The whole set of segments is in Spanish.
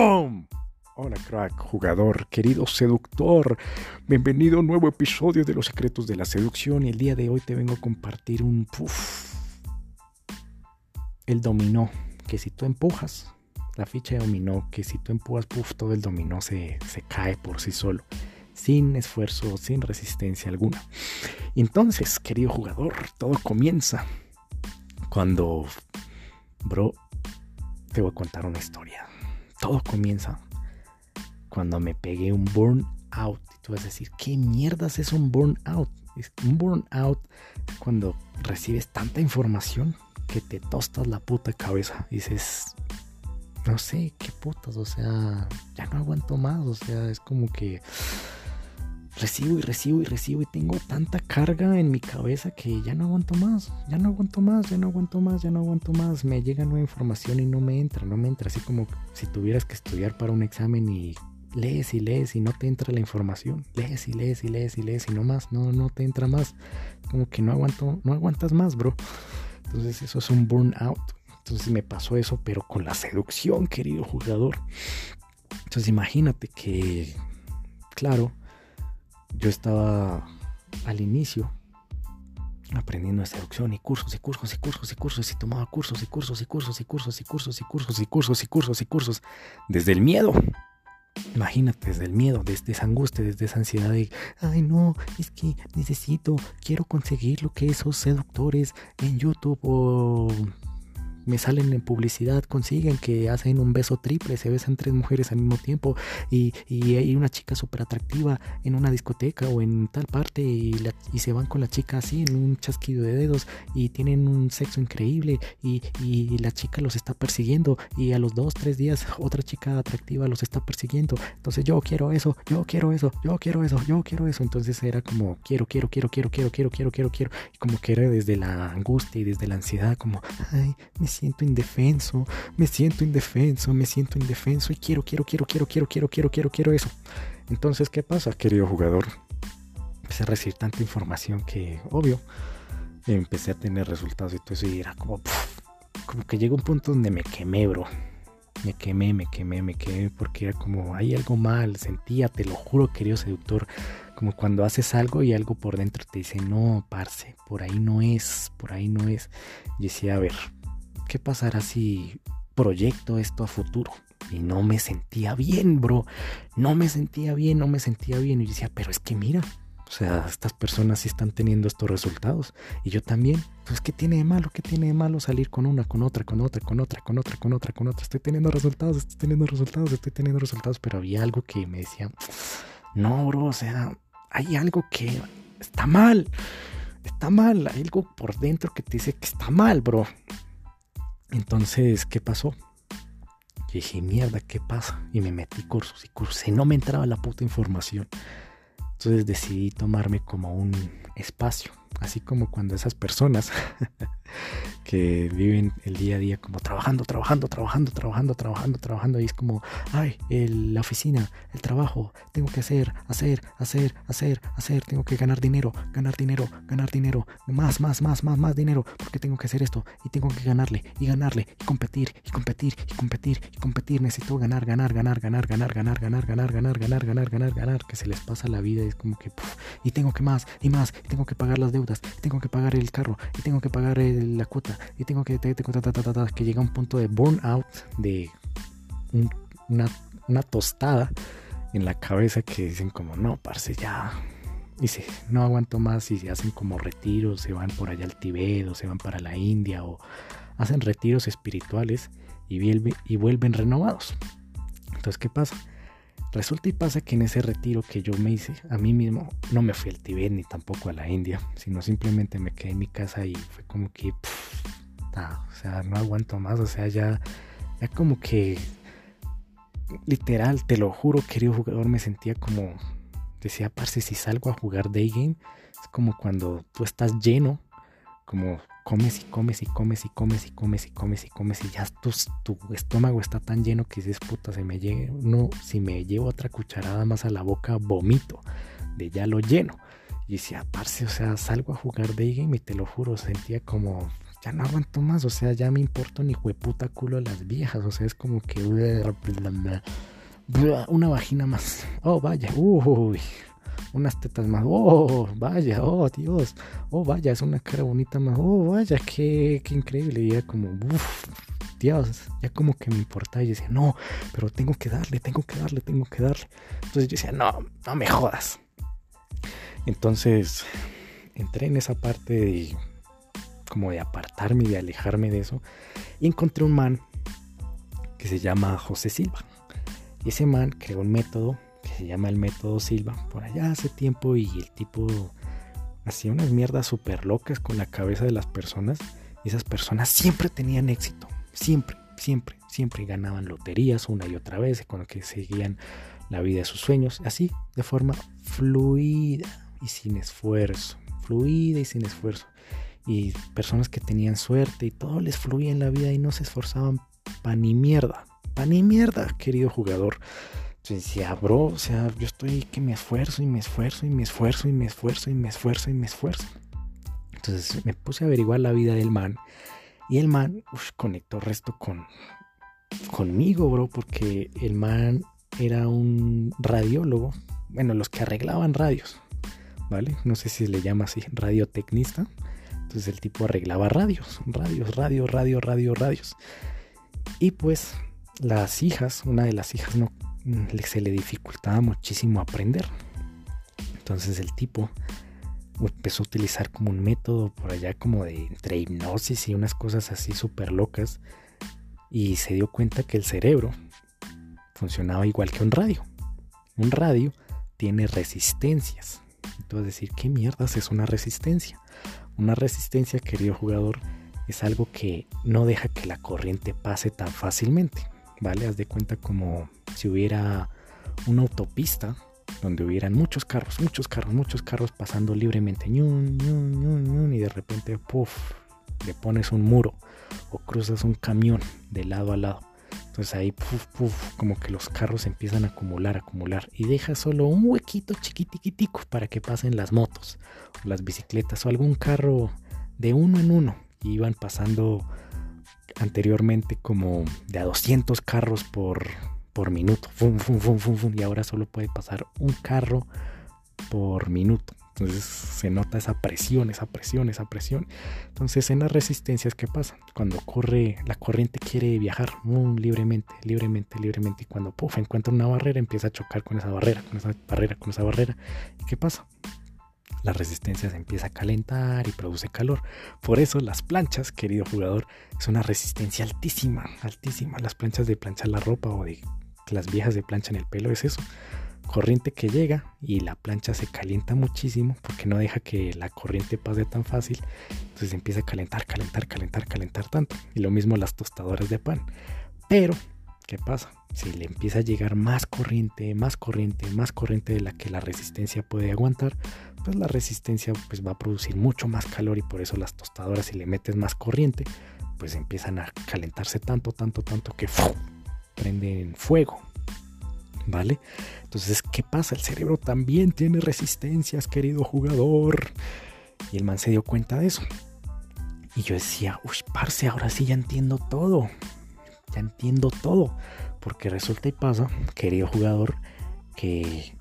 Hola crack, jugador, querido seductor. Bienvenido a un nuevo episodio de Los Secretos de la Seducción y el día de hoy te vengo a compartir un... El dominó, que si tú empujas, la ficha de dominó, que si tú empujas, puff, todo el dominó se, se cae por sí solo, sin esfuerzo, sin resistencia alguna. Entonces, querido jugador, todo comienza cuando, bro, te voy a contar una historia. Todo comienza cuando me pegué un burnout. Y tú vas a decir, ¿qué mierdas es un burnout? Un burnout cuando recibes tanta información que te tostas la puta cabeza. Dices, no sé, qué putas, o sea, ya no aguanto más. O sea, es como que recibo y recibo y recibo y tengo tanta carga en mi cabeza que ya no aguanto más, ya no aguanto más, ya no aguanto más, ya no aguanto más. Me llega nueva información y no me entra, no me entra. Así como si tuvieras que estudiar para un examen y lees y lees y no te entra la información. Lees y lees y lees y lees y no más, no, no te entra más. Como que no aguanto, no aguantas más, bro. Entonces eso es un burnout. Entonces me pasó eso, pero con la seducción, querido jugador. Entonces imagínate que, claro, yo estaba al inicio aprendiendo de seducción y cursos y cursos y cursos y cursos y tomaba cursos y cursos y cursos y cursos y cursos y cursos y cursos y cursos y cursos desde el miedo. Imagínate desde el miedo, desde esa angustia, desde esa ansiedad de, ay no, es que necesito, quiero conseguir lo que esos seductores en YouTube o me salen en publicidad, consiguen que hacen un beso triple, se besan tres mujeres al mismo tiempo y, hay una chica súper atractiva en una discoteca o en tal parte y, y, se van con la chica así en un chasquido de dedos y tienen un sexo increíble y, y la chica los está persiguiendo y a los dos, tres días otra chica atractiva los está persiguiendo. Entonces yo quiero eso, yo quiero eso, yo quiero eso, yo quiero eso. Entonces era como quiero, quiero, quiero, quiero, quiero, quiero, quiero, quiero, quiero. Y como que era desde la angustia y desde la ansiedad, como, ay, me siento indefenso, me siento indefenso, me siento indefenso y quiero, quiero, quiero, quiero, quiero, quiero, quiero, quiero, quiero eso. Entonces, ¿qué pasa, querido jugador? Empecé a recibir tanta información que, obvio, empecé a tener resultados y todo eso y era como, como que llegó un punto donde me quemé, bro. Me quemé, me quemé, me quemé porque era como, hay algo mal, sentía, te lo juro, querido seductor, como cuando haces algo y algo por dentro te dice, no, parce, por ahí no es, por ahí no es. Y decía, a ver, ¿qué pasará si proyecto esto a futuro? Y no me sentía bien, bro. No me sentía bien, no me sentía bien. Y decía, pero es que mira, o sea, estas personas sí están teniendo estos resultados. Y yo también. Entonces, ¿qué tiene de malo? ¿Qué tiene de malo salir con una, con otra, con otra, con otra, con otra, con otra, con otra? Estoy teniendo resultados, estoy teniendo resultados, estoy teniendo resultados. Pero había algo que me decía, no, bro, o sea, hay algo que está mal. Está mal. Hay algo por dentro que te dice que está mal, bro. Entonces, ¿qué pasó? Yo dije, mierda, ¿qué pasa? Y me metí cursos y cursos y no me entraba la puta información. Entonces decidí tomarme como un espacio, así como cuando esas personas que viven el día a día como trabajando, trabajando, trabajando, trabajando, trabajando, trabajando y es como, ay, la oficina, el trabajo, tengo que hacer, hacer, hacer, hacer, hacer, tengo que ganar dinero, ganar dinero, ganar dinero, más, más, más, más, más dinero, porque tengo que hacer esto y tengo que ganarle y ganarle y competir y competir y competir y competir, necesito ganar, ganar, ganar, ganar, ganar, ganar, ganar, ganar, ganar, ganar, ganar, ganar, ganar, que se les pasa la vida es como que, y tengo que más y más, y tengo que pagar las deudas, y tengo que pagar el carro, y tengo que pagar la cuota, y tengo que, te, que llega un punto de burnout, de una, tostada en la cabeza que dicen como, no, parce, ya, dice, no aguanto más y se hacen como retiros, se van por allá al Tibet o se van para la India o hacen retiros espirituales y, y vuelven renovados. Entonces, ¿qué pasa? Resulta y pasa que en ese retiro que yo me hice a mí mismo, no me fui al Tibet ni tampoco a la India, sino simplemente me quedé en mi casa y fue como que, o sea, no aguanto más, o sea, ya, ya como que, literal, te lo juro, querido jugador, me sentía como, decía, parce, si salgo a jugar day game, es como cuando tú estás lleno, como comes y comes y comes y comes y comes y comes y comes y ya tu, estómago está tan lleno que dices, puta, se me llegue, si me llevo otra cucharada más a la boca, vomito, de ya lo lleno. Y decía, parce, o sea, salgo a jugar day game y te lo juro, sentía como ya no aguanto más, o sea, ya me importo ni hueputa culo a las viejas, o sea, es como que una vagina más, oh vaya, uy, unas tetas más, oh vaya, oh Dios, oh vaya, es una cara bonita más, oh vaya, qué, qué increíble, y ya como, uff, Dios, ya como que me importaba y decía, no, pero tengo que darle, tengo que darle, tengo que darle. Entonces yo decía, no, no me jodas. Entonces entré en esa parte de como de apartarme y de alejarme de eso y encontré un man que se llama José Silva. Y ese man creó un método que se llama el método Silva por allá hace tiempo y el tipo hacía unas mierdas súper locas con la cabeza de las personas y esas personas siempre tenían éxito, siempre, siempre, siempre ganaban loterías una y otra vez con lo que seguían la vida de sus sueños, así de forma fluida y sin esfuerzo, fluida y sin esfuerzo. Y personas que tenían suerte y todo les fluía en la vida y no se esforzaban pa' ni mierda, pa' ni mierda, querido jugador. Entonces decía, bro, o sea, yo estoy que me esfuerzo y me esfuerzo y me esfuerzo y me esfuerzo y me esfuerzo y me esfuerzo. Entonces me puse a averiguar la vida del man. Y el man conectó resto con conmigo, bro, porque el man era un radiólogo. Bueno, los que arreglaban radios. ¿vale? No sé si se le llama así, radiotecnista. Entonces el tipo arreglaba radios, radios, radio, radio, radio, radios. Y pues las hijas, una de las hijas no se le dificultaba muchísimo aprender. Entonces el tipo empezó a utilizar como un método por allá como de entre hipnosis y unas cosas así súper locas y se dio cuenta que el cerebro funcionaba igual que un radio. Un radio tiene resistencias. Entonces decir, ¿qué mierdas es una resistencia? Una resistencia, querido jugador, es algo que no deja que la corriente pase tan fácilmente. ¿Vale? Haz de cuenta como si hubiera una autopista donde hubieran muchos carros, muchos carros, muchos carros pasando libremente. y de repente, puff, le pones un muro o cruzas un camión de lado a lado. Entonces ahí, puf, puf, como que los carros empiezan a acumular, acumular. Y deja solo un huequito chiquitiquitico para que pasen las motos, o las bicicletas, o algún carro de uno en uno. Y iban pasando anteriormente como de a 200 carros por, por minuto. y ahora solo puede pasar un carro por minuto. Entonces se nota esa presión, esa presión, esa presión. Entonces en las resistencias, ¿qué pasa? Cuando corre, la corriente quiere viajar libremente, libremente, libremente. Y cuando puff, encuentra una barrera, empieza a chocar con esa barrera, con esa barrera, con esa barrera. ¿Y qué pasa? La resistencia se empieza a calentar y produce calor. Por eso las planchas, querido jugador, es una resistencia altísima, altísima. Las planchas de planchar la ropa o de las viejas de plancha en el pelo es eso corriente que llega y la plancha se calienta muchísimo porque no deja que la corriente pase tan fácil. Entonces empieza a calentar, calentar, calentar, calentar tanto. Y lo mismo las tostadoras de pan. Pero, ¿qué pasa? Si le empieza a llegar más corriente, más corriente, más corriente de la que la resistencia puede aguantar, pues la resistencia pues va a producir mucho más calor y por eso las tostadoras si le metes más corriente, pues empiezan a calentarse tanto, tanto, tanto que prenden fuego ¿vale? Entonces, ¿qué pasa? El cerebro también tiene resistencias, querido jugador. Y el man se dio cuenta de eso. Y yo decía, uy, parce, ahora sí ya entiendo todo. Ya entiendo todo. Porque resulta y pasa, querido jugador, que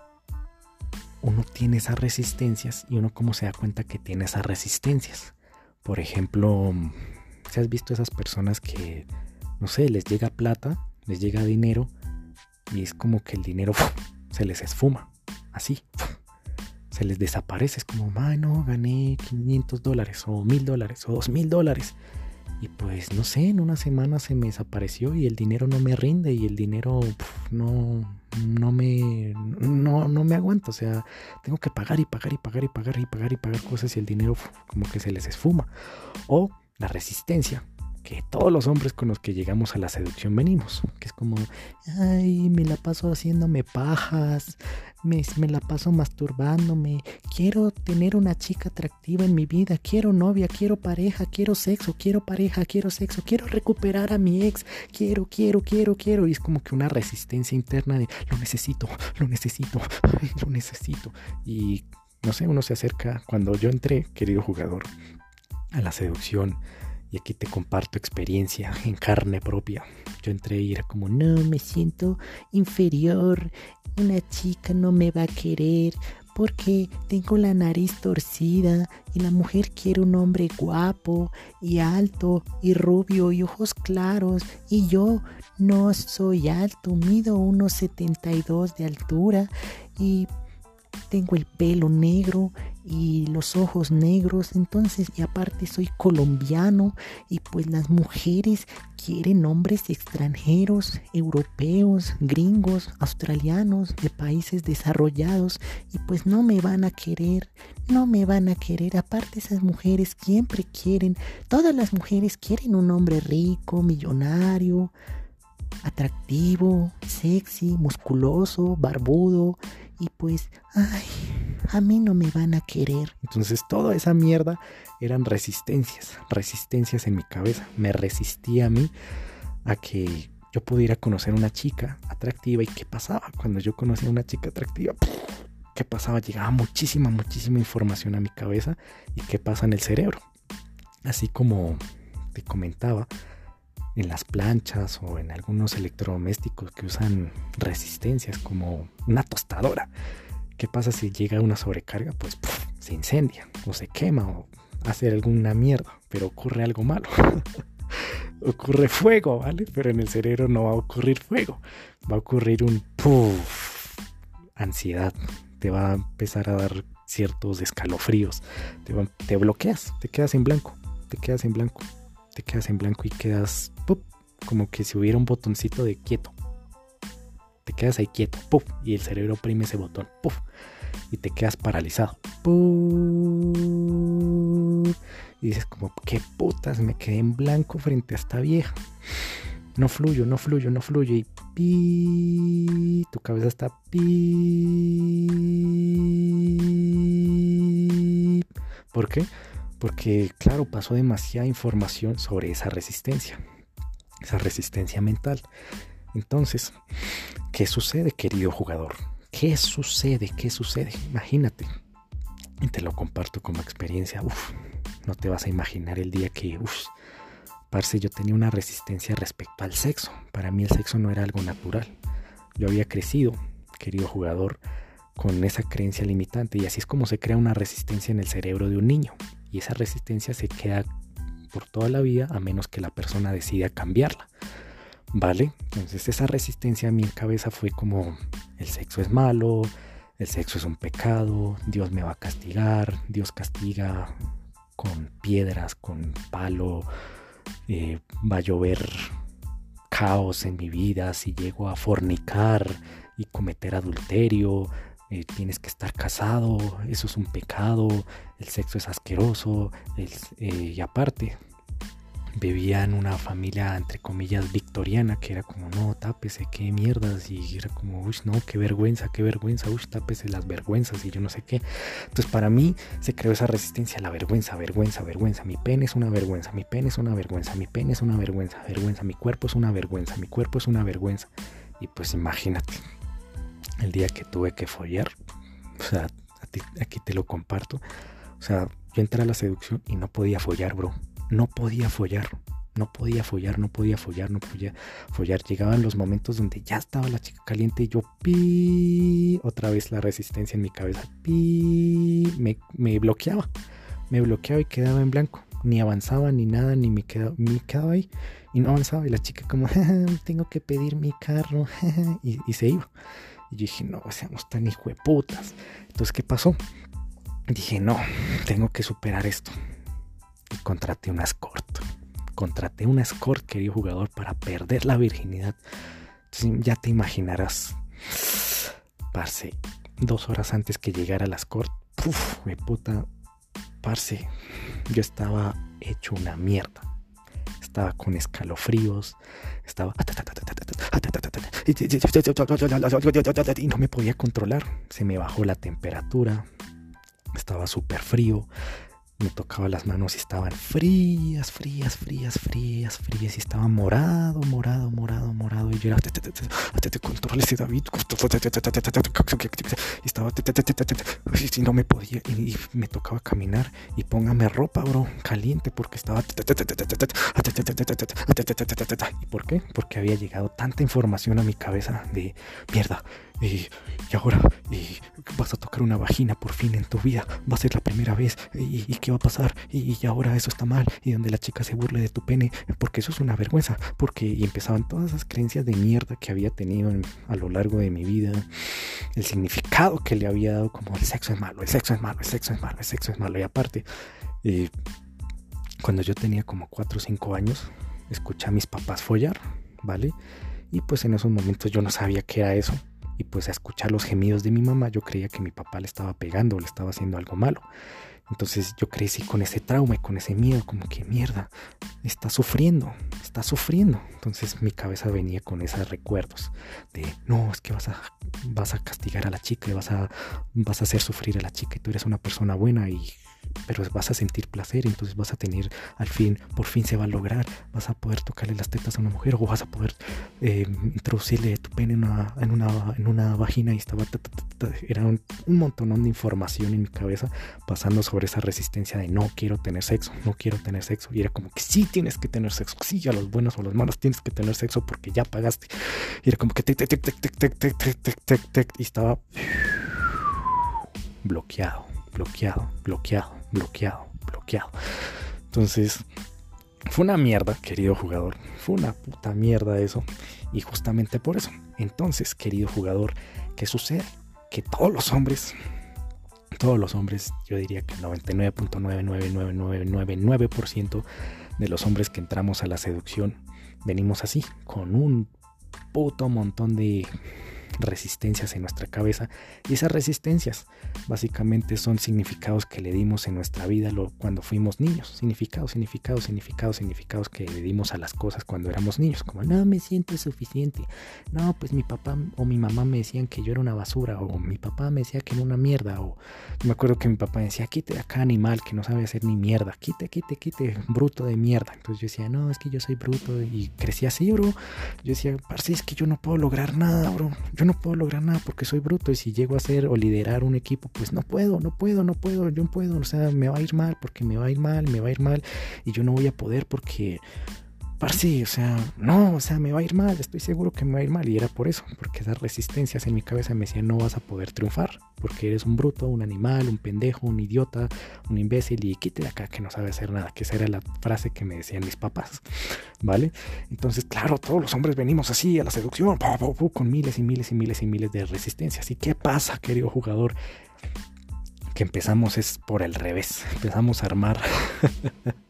uno tiene esas resistencias y uno cómo se da cuenta que tiene esas resistencias. Por ejemplo, si has visto esas personas que, no sé, les llega plata, les llega dinero y es como que el dinero se les esfuma, así, se les desaparece, es como, no, gané 500 dólares o 1000 dólares o 2000 dólares. Y pues no sé, en una semana se me desapareció y el dinero no me rinde y el dinero no, no, me, no, no me aguanta. O sea, tengo que pagar y pagar y pagar y pagar y pagar y pagar cosas y el dinero como que se les esfuma. O la resistencia, que todos los hombres con los que llegamos a la seducción venimos. Que es como, ay, me la paso haciéndome pajas, me, me, la paso masturbándome, quiero tener una chica atractiva en mi vida, quiero novia, quiero pareja, quiero sexo, quiero pareja, quiero sexo, quiero recuperar a mi ex, quiero, quiero, quiero, quiero. Y es como que una resistencia interna de, lo necesito, lo necesito, lo necesito. Y no sé, uno se acerca, cuando yo entré, querido jugador, a la seducción Y aquí te comparto experiencia en carne propia. Yo entré y era como, no, me siento inferior. Una chica no me va a querer porque tengo la nariz torcida y la mujer quiere un hombre guapo y alto y rubio y ojos claros y yo no soy alto, mido unos 72 de altura y tengo el pelo negro y los ojos negros, entonces y aparte soy colombiano y pues las mujeres quieren hombres extranjeros, europeos, gringos, australianos, de países desarrollados y pues no me van a querer, no me van a querer, aparte esas mujeres siempre quieren, todas las mujeres quieren un hombre rico, millonario, atractivo, sexy, musculoso, barbudo y pues, ay, a mí no me van a querer. Entonces toda esa mierda eran resistencias, resistencias en mi cabeza. Me resistía a mí a que yo pudiera conocer una chica atractiva y qué pasaba cuando yo conocía a una chica atractiva. ¿Qué pasaba? Llegaba muchísima, muchísima información a mi cabeza y qué pasa en el cerebro. Así como te comentaba, en las planchas o en algunos electrodomésticos que usan resistencias como una tostadora. ¿Qué pasa si llega una sobrecarga? Pues se incendia o se quema o hace alguna mierda, pero ocurre algo malo. ocurre fuego, ¿vale? Pero en el cerebro no va a ocurrir fuego, va a ocurrir un puff, ansiedad, te va a empezar a dar ciertos escalofríos, te, te bloqueas, te quedas en blanco, te quedas en blanco te quedas en blanco y quedas como que si hubiera un botoncito de quieto. Te quedas ahí quieto, y el cerebro oprime ese botón, y te quedas paralizado. y dices como, qué putas, me quedé en blanco frente a esta vieja. No fluyo, no fluyo, no fluyo. Y pi, tu cabeza está pi. ¿Por qué? porque claro, pasó demasiada información sobre esa resistencia, esa resistencia mental. Entonces, ¿qué sucede, querido jugador? ¿Qué sucede? ¿Qué sucede? Imagínate. Y te lo comparto como experiencia. No te vas a imaginar el día que, uf, parce, yo tenía una resistencia respecto al sexo. Para mí el sexo no era algo natural. Yo había crecido, querido jugador, con esa creencia limitante y así es como se crea una resistencia en el cerebro de un niño y esa resistencia se queda por toda la vida a menos que la persona decida cambiarla. ¿Vale? Entonces esa resistencia a mi cabeza fue como el sexo es malo, el sexo es un pecado, Dios me va a castigar, Dios castiga con piedras, con palo, eh, va a llover caos en mi vida si llego a fornicar y cometer adulterio, eh, tienes que estar casado, eso es un pecado, el sexo es asqueroso, eh, y aparte vivía en una familia entre comillas victoriana que era como no, tápese, qué mierdas, y era como, uy, no, qué vergüenza, qué vergüenza, uy, tápese las vergüenzas y yo no sé qué. Entonces para mí se creó esa resistencia a la vergüenza, vergüenza, vergüenza, mi pene es una vergüenza, mi pene es una vergüenza, mi pene es una vergüenza, vergüenza, mi cuerpo es una vergüenza, mi cuerpo es una vergüenza. Y pues imagínate, el día que tuve que follar, o sea, aquí te lo comparto, o sea, yo entré a la seducción y no podía follar, bro, no podía follar, no podía follar, no podía follar, no podía follar. Llegaban los momentos donde ya estaba la chica caliente y yo pi, otra vez la resistencia en mi cabeza, pi, me, bloqueaba, me bloqueaba y quedaba en blanco. Ni avanzaba ni nada, ni me quedaba, me quedaba ahí y no avanzaba. Y la chica como, tengo que pedir mi carro y, se iba. Y yo dije, no, seamos tan hijo de putas. Entonces, ¿qué pasó? Dije, no, tengo que superar esto. Contraté una escort. Contraté una escort, querido jugador, para perder la virginidad. Ya te imaginarás. Parce, dos horas antes que llegara la escort, me puta. Parce, yo estaba hecho una mierda. Estaba con escalofríos, estaba y no me podía controlar. Se me bajó la temperatura, estaba súper frío. Me tocaba las manos y estaban frías, frías, frías, frías, frías y estaba morado, morado, morado, morado y yo era te controles David y estaba y no me podía y me tocaba caminar y póngame ropa, bro, caliente porque estaba ¿Y por qué? Porque había llegado tanta información a mi cabeza de mierda, y, ahora y vas a tocar una vagina por fin en tu vida, va a ser la primera vez, y, qué va a pasar, y, ahora eso está mal, y donde la chica se burle de tu pene, porque eso es una vergüenza, porque y empezaban todas esas creencias de mierda que había tenido a lo largo de mi vida, el significado que le había dado como el sexo es malo, el sexo es malo, el sexo es malo, el sexo es malo, y aparte, cuando yo tenía como 4 o 5 años, escuché a mis papás follar, ¿vale? Y pues en esos momentos yo no sabía qué era eso y pues a escuchar los gemidos de mi mamá yo creía que mi papá le estaba pegando o le estaba haciendo algo malo. Entonces yo crecí con ese trauma y con ese miedo, como que mierda, está sufriendo, está sufriendo. Entonces mi cabeza venía con esos recuerdos de, no, es que vas a, vas a castigar a la chica vas a, vas a hacer sufrir a la chica y tú eres una persona buena y pero vas a sentir placer, entonces vas a tener al fin, por fin se va a lograr, vas a poder tocarle las tetas a una mujer o vas a poder eh, introducirle tu pene en una, en una, en una vagina y estaba, era un, montón de información en mi cabeza pasando sobre esa resistencia de no quiero tener sexo, no quiero tener sexo y era como que sí tienes que tener sexo, sí a los buenos o a los malos tienes que tener sexo porque ya pagaste y era como que y estaba bloqueado, bloqueado, bloqueado bloqueado, bloqueado. Entonces, fue una mierda, querido jugador. Fue una puta mierda eso. Y justamente por eso. Entonces, querido jugador, ¿qué sucede? Que todos los hombres, todos los hombres, yo diría que el 99.99999% de los hombres que entramos a la seducción, venimos así, con un puto montón de resistencias en nuestra cabeza y esas resistencias básicamente son significados que le dimos en nuestra vida cuando fuimos niños, significados, significados, significados, significados que le dimos a las cosas cuando éramos niños, como no me siento suficiente, no, pues mi papá o mi mamá me decían que yo era una basura o mi papá me decía que era una mierda o me acuerdo que mi papá decía, quite de acá animal que no sabe hacer ni mierda, quite, quite, quite, bruto de mierda, entonces yo decía, no, es que yo soy bruto y crecí así, bro, yo decía, parce, es que yo no puedo lograr nada, bro, no puedo lograr nada porque soy bruto y si llego a ser o liderar un equipo, pues no puedo, no puedo, no puedo, yo no puedo, o sea, me va a ir mal porque me va a ir mal, me va a ir mal y yo no voy a poder porque Parce, o sea, no, o sea, me va a ir mal, estoy seguro que me va a ir mal. Y era por eso, porque esas resistencias en mi cabeza me decían, no vas a poder triunfar, porque eres un bruto, un animal, un pendejo, un idiota, un imbécil, y quite de acá que no sabe hacer nada, que esa era la frase que me decían mis papás, ¿vale? Entonces, claro, todos los hombres venimos así a la seducción, con miles y miles y miles y miles de resistencias. ¿Y qué pasa, querido jugador? Que empezamos es por el revés, empezamos a armar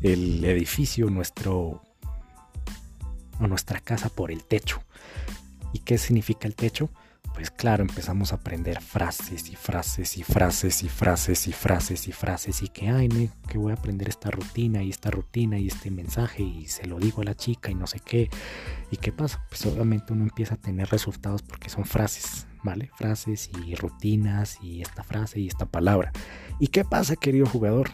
el edificio, nuestro o nuestra casa por el techo. ¿Y qué significa el techo? Pues claro, empezamos a aprender frases y frases y frases y frases y frases y frases y que, ay, que voy a aprender esta rutina y esta rutina y este mensaje y se lo digo a la chica y no sé qué. ¿Y qué pasa? Pues obviamente uno empieza a tener resultados porque son frases, ¿vale? Frases y rutinas y esta frase y esta palabra. ¿Y qué pasa, querido jugador?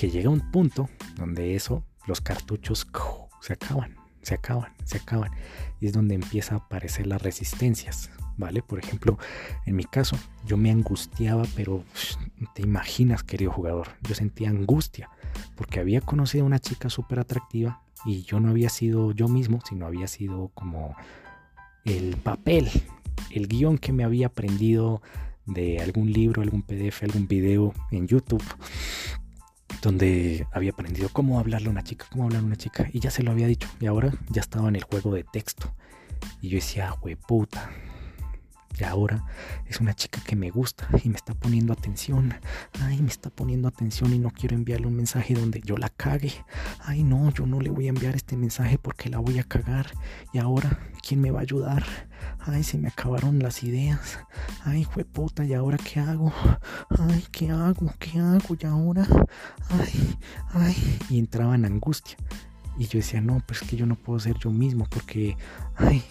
Que llega un punto donde eso, los cartuchos se acaban, se acaban, se acaban. Y es donde empieza a aparecer las resistencias, ¿vale? Por ejemplo, en mi caso, yo me angustiaba, pero te imaginas, querido jugador, yo sentía angustia porque había conocido a una chica súper atractiva y yo no había sido yo mismo, sino había sido como el papel, el guion que me había aprendido de algún libro, algún PDF, algún video en YouTube donde había aprendido cómo hablarle a una chica, cómo hablar a una chica, y ya se lo había dicho, y ahora ya estaba en el juego de texto. Y yo decía, güey, puta, y ahora es una chica que me gusta y me está poniendo atención. Ay, me está poniendo atención y no quiero enviarle un mensaje donde yo la cague. Ay, no, yo no le voy a enviar este mensaje porque la voy a cagar. Y ahora, ¿quién me va a ayudar? Ay, se me acabaron las ideas. Ay, puta, ¿y ahora qué hago? Ay, ¿qué hago? ¿Qué hago? ¿Y ahora? Ay, ay. Y entraba en angustia. Y yo decía, no, pero es que yo no puedo ser yo mismo porque, ay,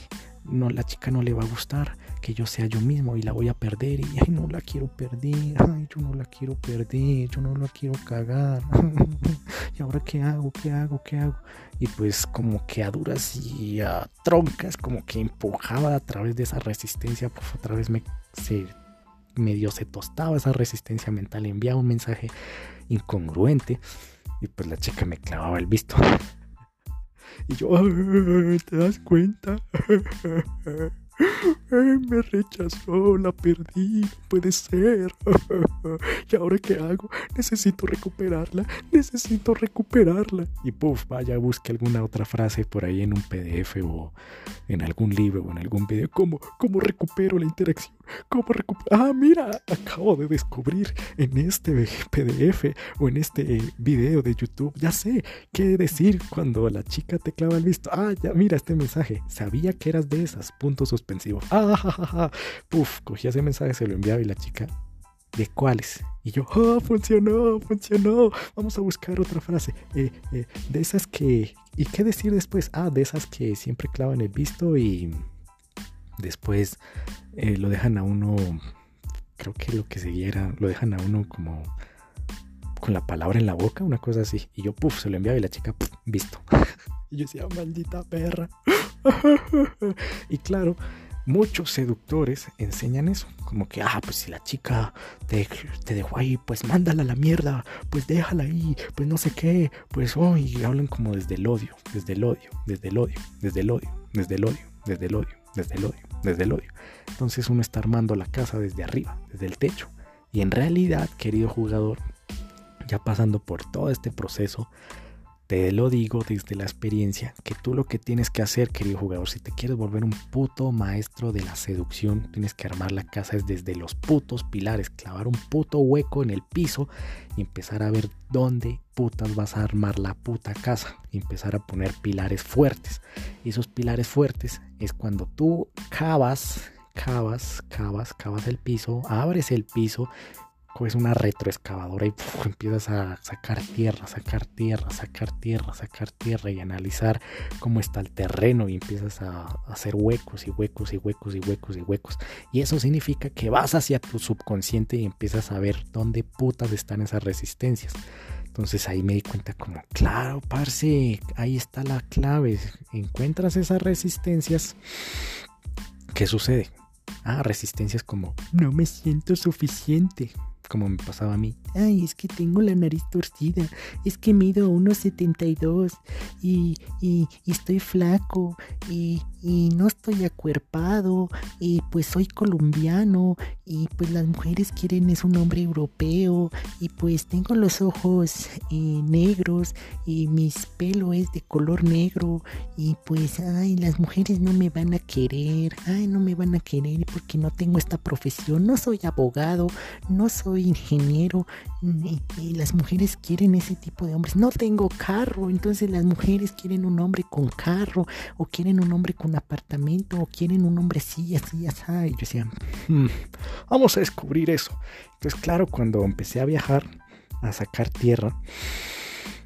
no, la chica no le va a gustar que yo sea yo mismo y la voy a perder y ay, no la quiero perder, ay, yo no la quiero perder, yo no la quiero cagar. ¿Y ahora qué hago? ¿Qué hago? ¿Qué hago? Y pues como que a duras y a troncas, como que empujaba a través de esa resistencia, pues otra vez me se medio se tostaba esa resistencia mental, enviaba un mensaje incongruente y pues la chica me clavaba el visto. Y yo, ¿te das cuenta? Me rechazó, la perdí, no puede ser. ¿Y ahora qué hago? Necesito recuperarla, necesito recuperarla. Y puff, vaya, busque alguna otra frase por ahí en un PDF o en algún libro o en algún video. ¿Cómo, cómo recupero la interacción? ¿Cómo recupero? Ah, mira, acabo de descubrir en este PDF o en este video de YouTube, ya sé qué decir cuando la chica te clava el visto. Ah, ya, mira este mensaje. Sabía que eras de esas. Puntos suspensivos. Ah, Puf, cogía ese mensaje, se lo enviaba y la chica, ¿de cuáles? Y yo, oh, funcionó, funcionó. Vamos a buscar otra frase. Eh, eh, de esas que. ¿Y qué decir después? Ah, de esas que siempre clavan el visto y después eh, lo dejan a uno. Creo que lo que seguía era. Lo dejan a uno como. Con la palabra en la boca, una cosa así. Y yo, puf, se lo enviaba y la chica, visto. y yo decía, maldita perra. y claro, muchos seductores enseñan eso, como que, ah, pues si la chica te, te, dejó ahí, pues mándala a la mierda, pues déjala ahí, pues no sé qué, pues, oh, y hablan como desde el odio, desde el odio, desde el odio, desde el odio, desde el odio, desde el odio, desde el odio, desde el odio. Entonces uno está armando la casa desde arriba, desde el techo. Y en realidad, querido jugador, ya pasando por todo este proceso, te lo digo desde la experiencia, que tú lo que tienes que hacer, querido jugador, si te quieres volver un puto maestro de la seducción, tienes que armar la casa desde los putos pilares, clavar un puto hueco en el piso y empezar a ver dónde putas vas a armar la puta casa empezar a poner pilares fuertes. Y esos pilares fuertes es cuando tú cavas, cavas, cavas, cavas el piso, abres el piso es una retroexcavadora y empiezas a sacar tierra, sacar tierra, sacar tierra, sacar tierra y analizar cómo está el terreno y empiezas a, hacer huecos y huecos y huecos y huecos y huecos. Y eso significa que vas hacia tu subconsciente y empiezas a ver dónde putas están esas resistencias. Entonces ahí me di cuenta como, claro, parce, ahí está la clave. Encuentras esas resistencias. ¿Qué sucede? Ah, resistencias como, no me siento suficiente como me pasaba a mí. Ay, es que tengo la nariz torcida, es que mido 1,72 y, y, y estoy flaco y, y no estoy acuerpado y pues soy colombiano y pues las mujeres quieren es un hombre europeo y pues tengo los ojos eh, negros y mis pelo es de color negro y pues ay las mujeres no me van a querer ay no me van a querer porque no tengo esta profesión no soy abogado no soy ingeniero y, las mujeres quieren ese tipo de hombres no tengo carro entonces las mujeres quieren un hombre con carro o quieren un hombre con apartamento o quieren un hombre así, así, así. Y yo decía, hmm, vamos a descubrir eso. Entonces, claro, cuando empecé a viajar, a sacar tierra,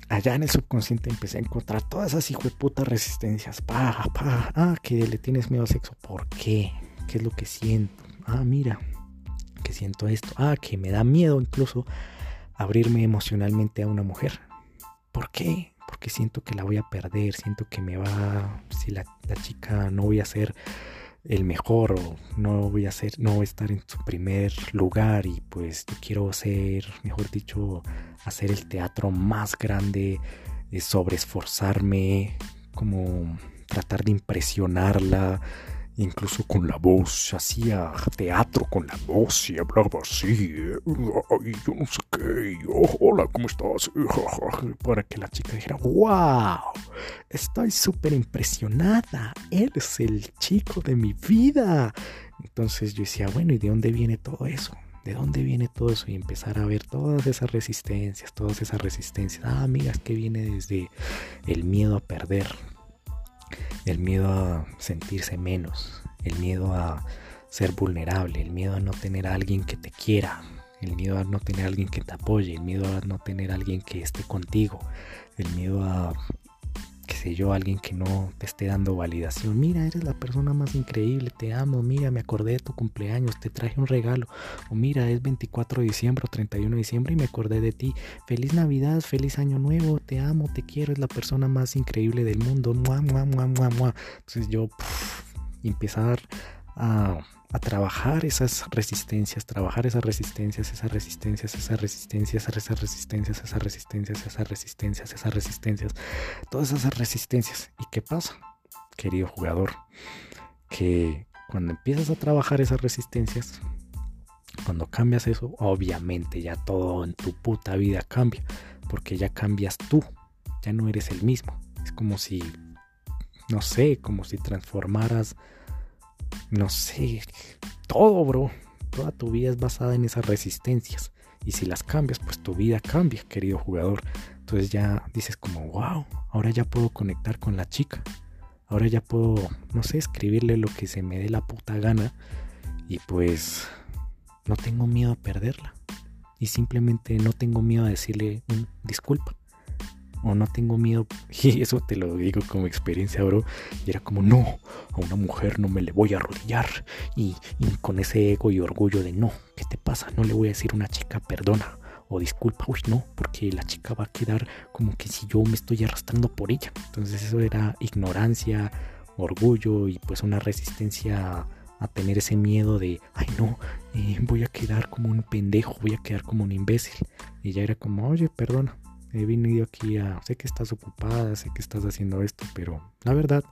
allá en el subconsciente empecé a encontrar todas esas putas resistencias. Pa, pa, ah, que le tienes miedo al sexo. ¿Por qué? ¿Qué es lo que siento? Ah, mira, siento esto. Ah, que me da miedo incluso abrirme emocionalmente a una mujer. ¿Por qué? porque siento que la voy a perder, siento que me va, si la, chica no voy a ser el mejor o no voy a ser, no voy a estar en su primer lugar y pues quiero ser, mejor dicho, hacer el teatro más grande, eh, sobreesforzarme, como tratar de impresionarla, incluso con la voz, hacía teatro con la voz y hablaba así, y yo no sé qué, oh, hola, ¿cómo estás? Para que la chica dijera, wow, estoy súper impresionada, él es el chico de mi vida. Entonces yo decía, bueno, ¿y de dónde viene todo eso? ¿De dónde viene todo eso? Y empezar a ver todas esas resistencias, todas esas resistencias. Ah, amigas, que viene desde el miedo a perder, el miedo a sentirse menos, el miedo a ser vulnerable, el miedo a no tener a alguien que te quiera, el miedo a no tener a alguien que te apoye, el miedo a no tener a alguien que esté contigo, el miedo a sé yo, alguien que no te esté dando validación. Mira, eres la persona más increíble, te amo, mira, me acordé de tu cumpleaños, te traje un regalo. O mira, es 24 de diciembre o 31 de diciembre y me acordé de ti. Feliz Navidad, feliz Año Nuevo, te amo, te quiero, es la persona más increíble del mundo. Mua, mua, mua. Entonces yo empezar a a trabajar esas resistencias, trabajar esas resistencias, esas resistencias, esas resistencias, esas resistencias, esas resistencias, esas resistencias, esas resistencias, todas esas resistencias. ¿Y qué pasa, querido jugador? Que cuando empiezas a trabajar esas resistencias, cuando cambias eso, obviamente ya todo en tu puta vida cambia, porque ya cambias tú, ya no eres el mismo. Es como si, no sé, como si transformaras no sé, todo, bro. Toda tu vida es basada en esas resistencias. Y si las cambias, pues tu vida cambia, querido jugador. Entonces ya dices como, wow, ahora ya puedo conectar con la chica. Ahora ya puedo, no sé, escribirle lo que se me dé la puta gana. Y pues no tengo miedo a perderla. Y simplemente no tengo miedo a decirle un disculpa o no tengo miedo. Y eso te lo digo como experiencia, bro. Y era como, no, a una mujer no me le voy a arrodillar. Y, con ese ego y orgullo de, no, ¿qué te pasa? No le voy a decir a una chica, perdona o disculpa, uy, no, porque la chica va a quedar como que si yo me estoy arrastrando por ella. Entonces eso era ignorancia, orgullo y pues una resistencia a tener ese miedo de, ay no, eh, voy a quedar como un pendejo, voy a quedar como un imbécil. Y ya era como, oye, perdona, he venido aquí a, sé que estás ocupada, sé que estás haciendo esto, pero la verdad,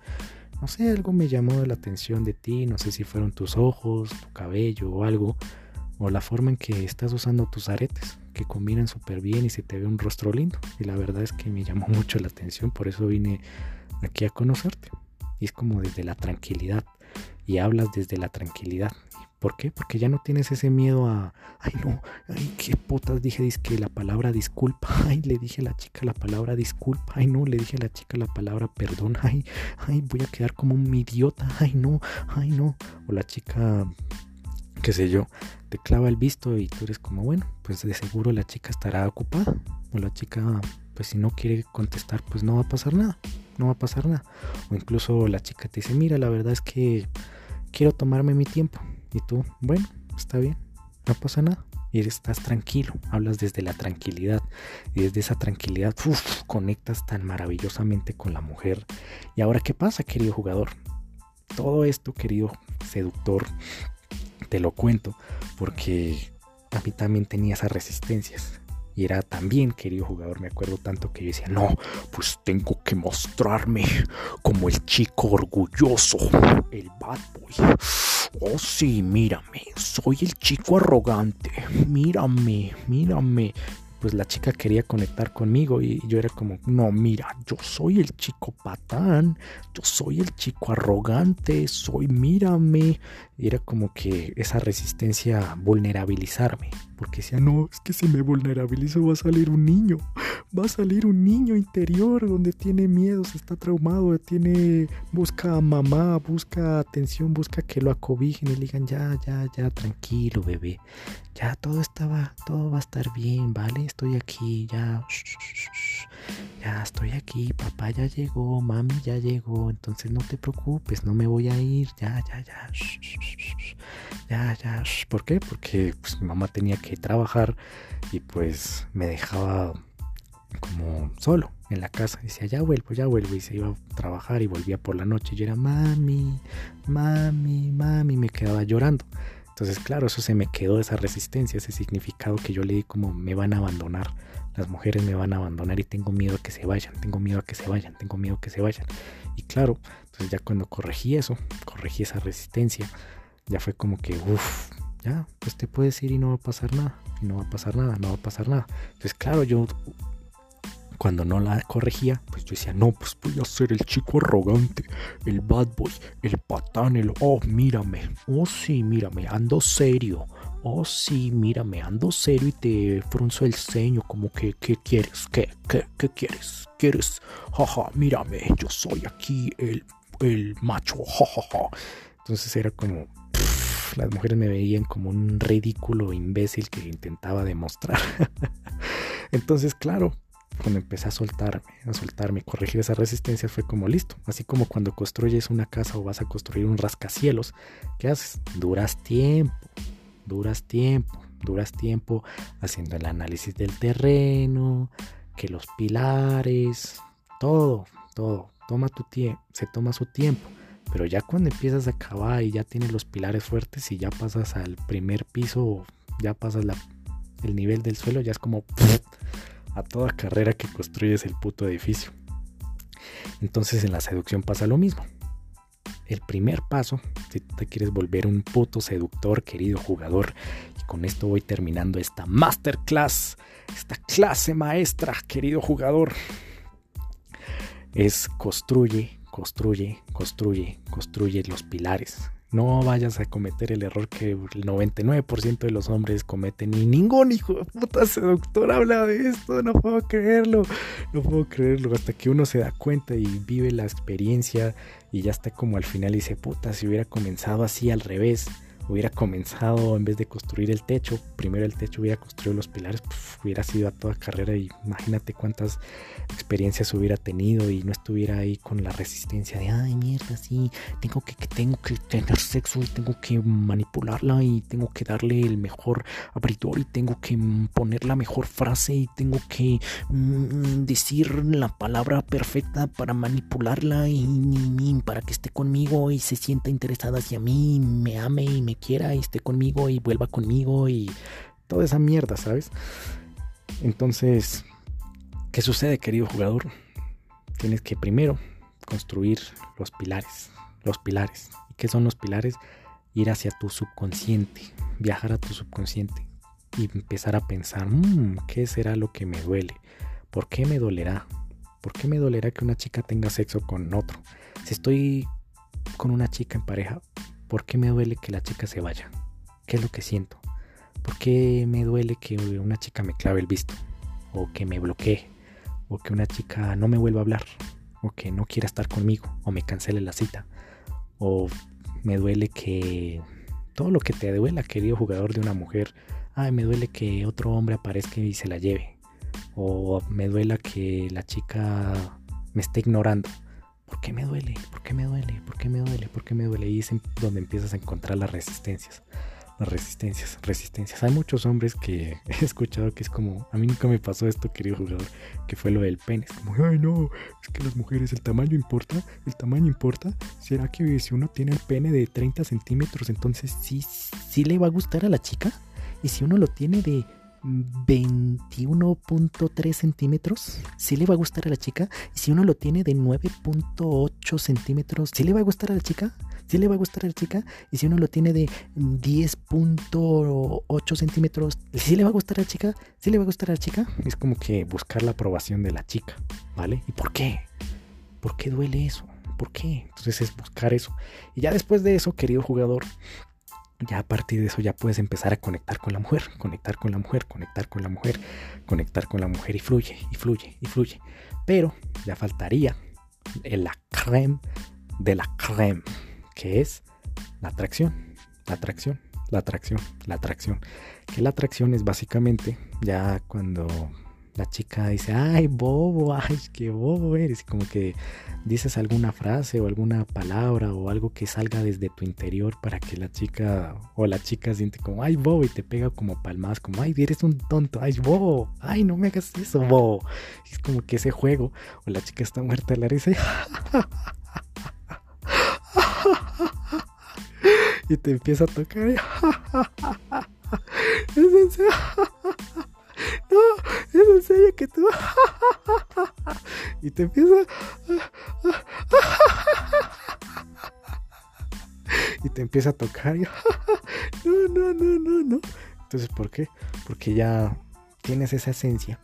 no sé, algo me llamó la atención de ti, no sé si fueron tus ojos, tu cabello o algo, o la forma en que estás usando tus aretes, que combinan súper bien y se te ve un rostro lindo. Y la verdad es que me llamó mucho la atención, por eso vine aquí a conocerte. Y es como desde la tranquilidad, y hablas desde la tranquilidad. ¿Por qué? Porque ya no tienes ese miedo a, ay no, ay qué putas dije, que la palabra disculpa, ay le dije a la chica la palabra disculpa, ay no, le dije a la chica la palabra perdón, ay, ay voy a quedar como un idiota, ay no, ay no, o la chica, qué sé yo, te clava el visto y tú eres como, bueno, pues de seguro la chica estará ocupada, o la chica, pues si no quiere contestar, pues no va a pasar nada, no va a pasar nada, o incluso la chica te dice, mira, la verdad es que quiero tomarme mi tiempo y tú, bueno, está bien, no pasa nada. Y estás tranquilo, hablas desde la tranquilidad. Y desde esa tranquilidad, conectas tan maravillosamente con la mujer. Y ahora, ¿qué pasa, querido jugador? Todo esto, querido seductor, te lo cuento porque a mí también tenía esas resistencias. Y era también, querido jugador, me acuerdo tanto que yo decía, no, pues tengo que mostrarme como el chico orgulloso, el bad boy. Oh sí, mírame, soy el chico arrogante. Mírame, mírame pues la chica quería conectar conmigo y yo era como, no, mira, yo soy el chico patán, yo soy el chico arrogante, soy, mírame. Y era como que esa resistencia vulnerabilizarme, porque decía, no, es que si me vulnerabilizo va a salir un niño, va a salir un niño interior donde tiene miedos, está traumado, tiene, busca a mamá, busca atención, busca que lo acobijen y le digan, ya, ya, ya, tranquilo, bebé, ya todo estaba, todo va a estar bien, ¿vale? Estoy aquí, ya, ya estoy aquí, papá ya llegó, mami ya llegó, entonces no te preocupes, no me voy a ir, ya, ya, ya, ya, ya, ¿por qué? Porque pues, mi mamá tenía que trabajar y pues me dejaba como solo en la casa. Decía, ya vuelvo, ya vuelvo. Y se iba a trabajar y volvía por la noche. Y yo era, mami, mami, mami. Me quedaba llorando. Entonces, claro, eso se me quedó, esa resistencia, ese significado que yo le di como me van a abandonar, las mujeres me van a abandonar y tengo miedo a que se vayan, tengo miedo a que se vayan, tengo miedo a que se vayan. Y claro, entonces ya cuando corregí eso, corregí esa resistencia, ya fue como que, uff, ya, pues te puedes ir y no va a pasar nada, y no va a pasar nada, no va a pasar nada. Entonces, claro, yo cuando no la corregía, pues yo decía, no, pues voy a ser el chico arrogante, el bad boy, el patán, el, oh, mírame, oh sí, mírame, ando serio, oh sí, mírame, ando serio y te frunzo el ceño, como que, ¿qué quieres? ¿Qué, qué, qué quieres? ¿Quieres? Jaja, mírame, yo soy aquí el, el macho, jajaja. Entonces era como, las mujeres me veían como un ridículo imbécil que intentaba demostrar. Entonces, claro, cuando empecé a soltarme, a soltarme, corregir esa resistencia, fue como listo. Así como cuando construyes una casa o vas a construir un rascacielos, ¿qué haces? Duras tiempo, duras tiempo, duras tiempo haciendo el análisis del terreno, que los pilares, todo, todo, toma tu tiempo, se toma su tiempo. Pero ya cuando empiezas a acabar y ya tienes los pilares fuertes y ya pasas al primer piso, ya pasas el nivel del suelo, ya es como a toda carrera que construyes el puto edificio. Entonces en la seducción pasa lo mismo. El primer paso, si te quieres volver un puto seductor, querido jugador, y con esto voy terminando esta masterclass, esta clase maestra, querido jugador, es construye, construye, construye, construye los pilares. No vayas a cometer el error que el 99% de los hombres cometen y ningún hijo de puta seductor habla de esto. No puedo creerlo. No puedo creerlo. Hasta que uno se da cuenta y vive la experiencia y ya está como al final y dice, puta, si hubiera comenzado así al revés hubiera comenzado en vez de construir el techo, primero el techo hubiera construido los pilares, hubiera sido a toda carrera y imagínate cuántas experiencias hubiera tenido y no estuviera ahí con la resistencia de, ay mierda, sí, tengo que, tengo que tener sexo y tengo que manipularla y tengo que darle el mejor abridor y tengo que poner la mejor frase y tengo que mm, decir la palabra perfecta para manipularla y, y, para que esté conmigo y se sienta interesada hacia mí, me ame y me quiera y esté conmigo y vuelva conmigo y toda esa mierda, ¿sabes? Entonces, ¿qué sucede, querido jugador? Tienes que primero construir los pilares, los pilares. ¿Y qué son los pilares? Ir hacia tu subconsciente, viajar a tu subconsciente y empezar a pensar, mmm, ¿qué será lo que me duele? ¿Por qué me dolerá? ¿Por qué me dolerá que una chica tenga sexo con otro? Si estoy con una chica en pareja, ¿Por qué me duele que la chica se vaya? ¿Qué es lo que siento? ¿Por qué me duele que una chica me clave el visto? O que me bloquee. O que una chica no me vuelva a hablar. O que no quiera estar conmigo. O me cancele la cita. O me duele que... Todo lo que te duela, querido jugador de una mujer. Ay, me duele que otro hombre aparezca y se la lleve. O me duela que la chica me esté ignorando. ¿Por qué me duele? ¿Por qué me duele? ¿Por qué me duele? ¿Por qué me duele? Y es donde empiezas a encontrar las resistencias. Las resistencias, resistencias. Hay muchos hombres que he escuchado que es como, a mí nunca me pasó esto, querido jugador, que fue lo del pene. Es como, ay no, es que las mujeres, el tamaño importa, el tamaño importa. ¿Será que si uno tiene el pene de 30 centímetros, entonces sí, sí le va a gustar a la chica? Y si uno lo tiene de 21.3 centímetros, si le va a gustar a la chica. Y si uno lo tiene de 9.8 centímetros, si le va a gustar a la chica. Si le va a gustar a la chica. Y si uno lo tiene de 10.8 centímetros, si le va a gustar a la chica. Si le va a gustar a la chica. Es como que buscar la aprobación de la chica, ¿vale? ¿Y por qué? ¿Por qué duele eso? ¿Por qué? Entonces es buscar eso. Y ya después de eso, querido jugador, ya a partir de eso ya puedes empezar a conectar con la mujer, conectar con la mujer, conectar con la mujer, conectar con la mujer y fluye, y fluye, y fluye. Pero ya faltaría la creme de la creme, que es la atracción, la atracción, la atracción, la atracción. Que la atracción es básicamente ya cuando la chica dice, ay, bobo, ay, qué bobo eres. Y como que dices alguna frase o alguna palabra o algo que salga desde tu interior para que la chica o la chica siente como, ay, bobo, y te pega como palmas, como, ay, eres un tonto, ay, bobo, ay, no me hagas eso, bobo. es como que ese juego, o la chica está muerta la risa y, te empieza a tocar. no, es en serio que tú. y te empieza. y te empieza a tocar. no, no, no, no, no. Entonces, ¿por qué? Porque ya tienes esa esencia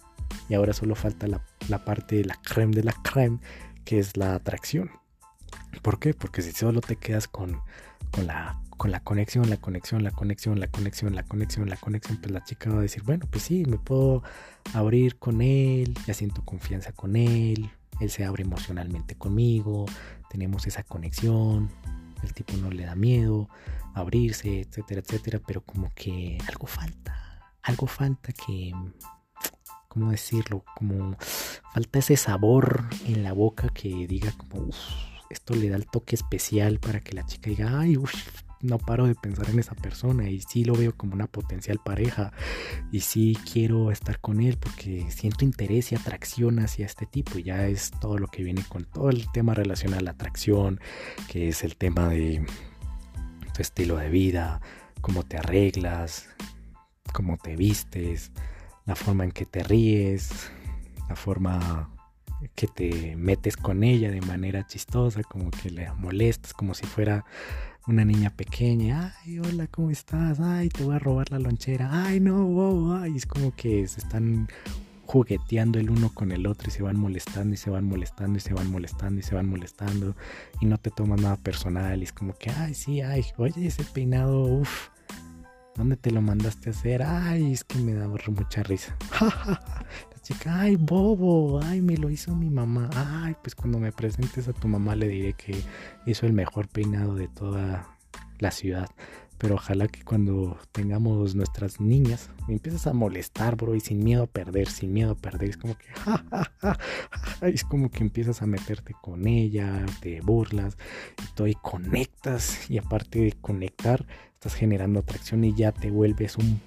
y ahora solo falta la, la parte de la creme de la creme, que es la atracción. ¿Por qué? Porque si solo te quedas con, la con la conexión, la conexión, la conexión, la conexión, la conexión, la conexión, pues la chica va a decir, bueno, pues sí, me puedo abrir con él, ya siento confianza con él, él se abre emocionalmente conmigo, tenemos esa conexión, el tipo no le da miedo abrirse, etcétera, etcétera, pero como que algo falta, algo falta que ¿cómo decirlo? Como falta ese sabor en la boca que diga como, esto le da el toque especial para que la chica diga, ay, uff, no paro de pensar en esa persona y sí lo veo como una potencial pareja y sí quiero estar con él porque siento interés y atracción hacia este tipo y ya es todo lo que viene con todo el tema relacionado a la atracción, que es el tema de tu estilo de vida, cómo te arreglas, cómo te vistes, la forma en que te ríes, la forma que te metes con ella de manera chistosa, como que le molestas, como si fuera una niña pequeña, ay, hola, ¿cómo estás? Ay, te voy a robar la lonchera, ay, no, wow, ay, es como que se están jugueteando el uno con el otro y se van molestando y se van molestando y se van molestando y se van molestando y no te tomas nada personal y es como que, ay, sí, ay, oye, ese peinado, uff, ¿dónde te lo mandaste a hacer? Ay, es que me da mucha risa. Chica, ay, bobo, ay, me lo hizo mi mamá. Ay, pues cuando me presentes a tu mamá le diré que hizo el mejor peinado de toda la ciudad. Pero ojalá que cuando tengamos nuestras niñas me empieces a molestar, bro, y sin miedo a perder, sin miedo a perder. Es como que, es como que empiezas a meterte con ella, te burlas y todo, y conectas. Y aparte de conectar, estás generando atracción y ya te vuelves un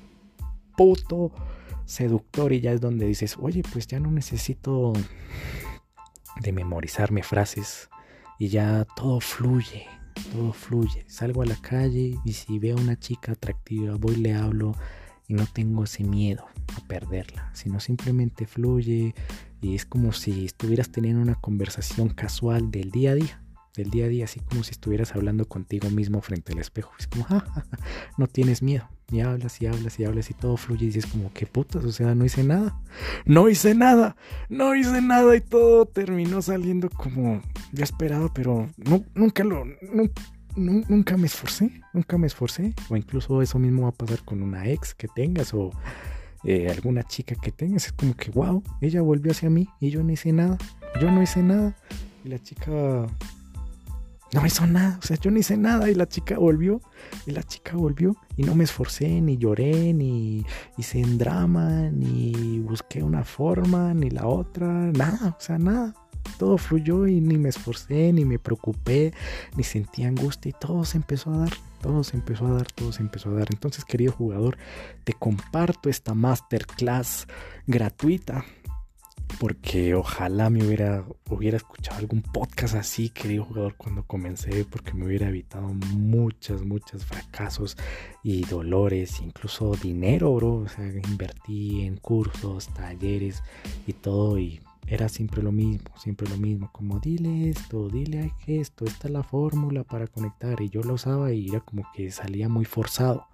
puto seductor y ya es donde dices, oye, pues ya no necesito de memorizarme frases y ya todo fluye, todo fluye. Salgo a la calle y si veo a una chica atractiva, voy, le hablo y no tengo ese miedo a perderla, sino simplemente fluye y es como si estuvieras teniendo una conversación casual del día a día del día a día, así como si estuvieras hablando contigo mismo frente al espejo. Es como, no tienes miedo. Y hablas y hablas y hablas y todo fluye y dices como, qué putas, o sea, no hice nada. No hice nada. No hice nada y todo terminó saliendo como ya esperaba, pero no, nunca lo... nunca me esforcé, nunca me esforcé. O incluso eso mismo va a pasar con una ex que tengas o eh, alguna chica que tengas. Es como que, wow, ella volvió hacia mí y yo no hice nada. Yo no hice nada. Y la chica no hizo nada, o sea, yo no hice nada y la chica volvió, y la chica volvió y no me esforcé, ni lloré, ni hice en drama, ni busqué una forma, ni la otra, nada, o sea, nada. Todo fluyó y ni me esforcé, ni me preocupé, ni sentí angustia y todo se empezó a dar, todo se empezó a dar, todo se empezó a dar. Entonces, querido jugador, te comparto esta masterclass gratuita porque ojalá me hubiera, hubiera escuchado algún podcast así, querido jugador, cuando comencé, porque me hubiera evitado muchos, muchos fracasos y dolores, incluso dinero, bro. O sea, invertí en cursos, talleres y todo, y era siempre lo mismo, siempre lo mismo, como dile esto, dile esto, esta es la fórmula para conectar, y yo lo usaba y era como que salía muy forzado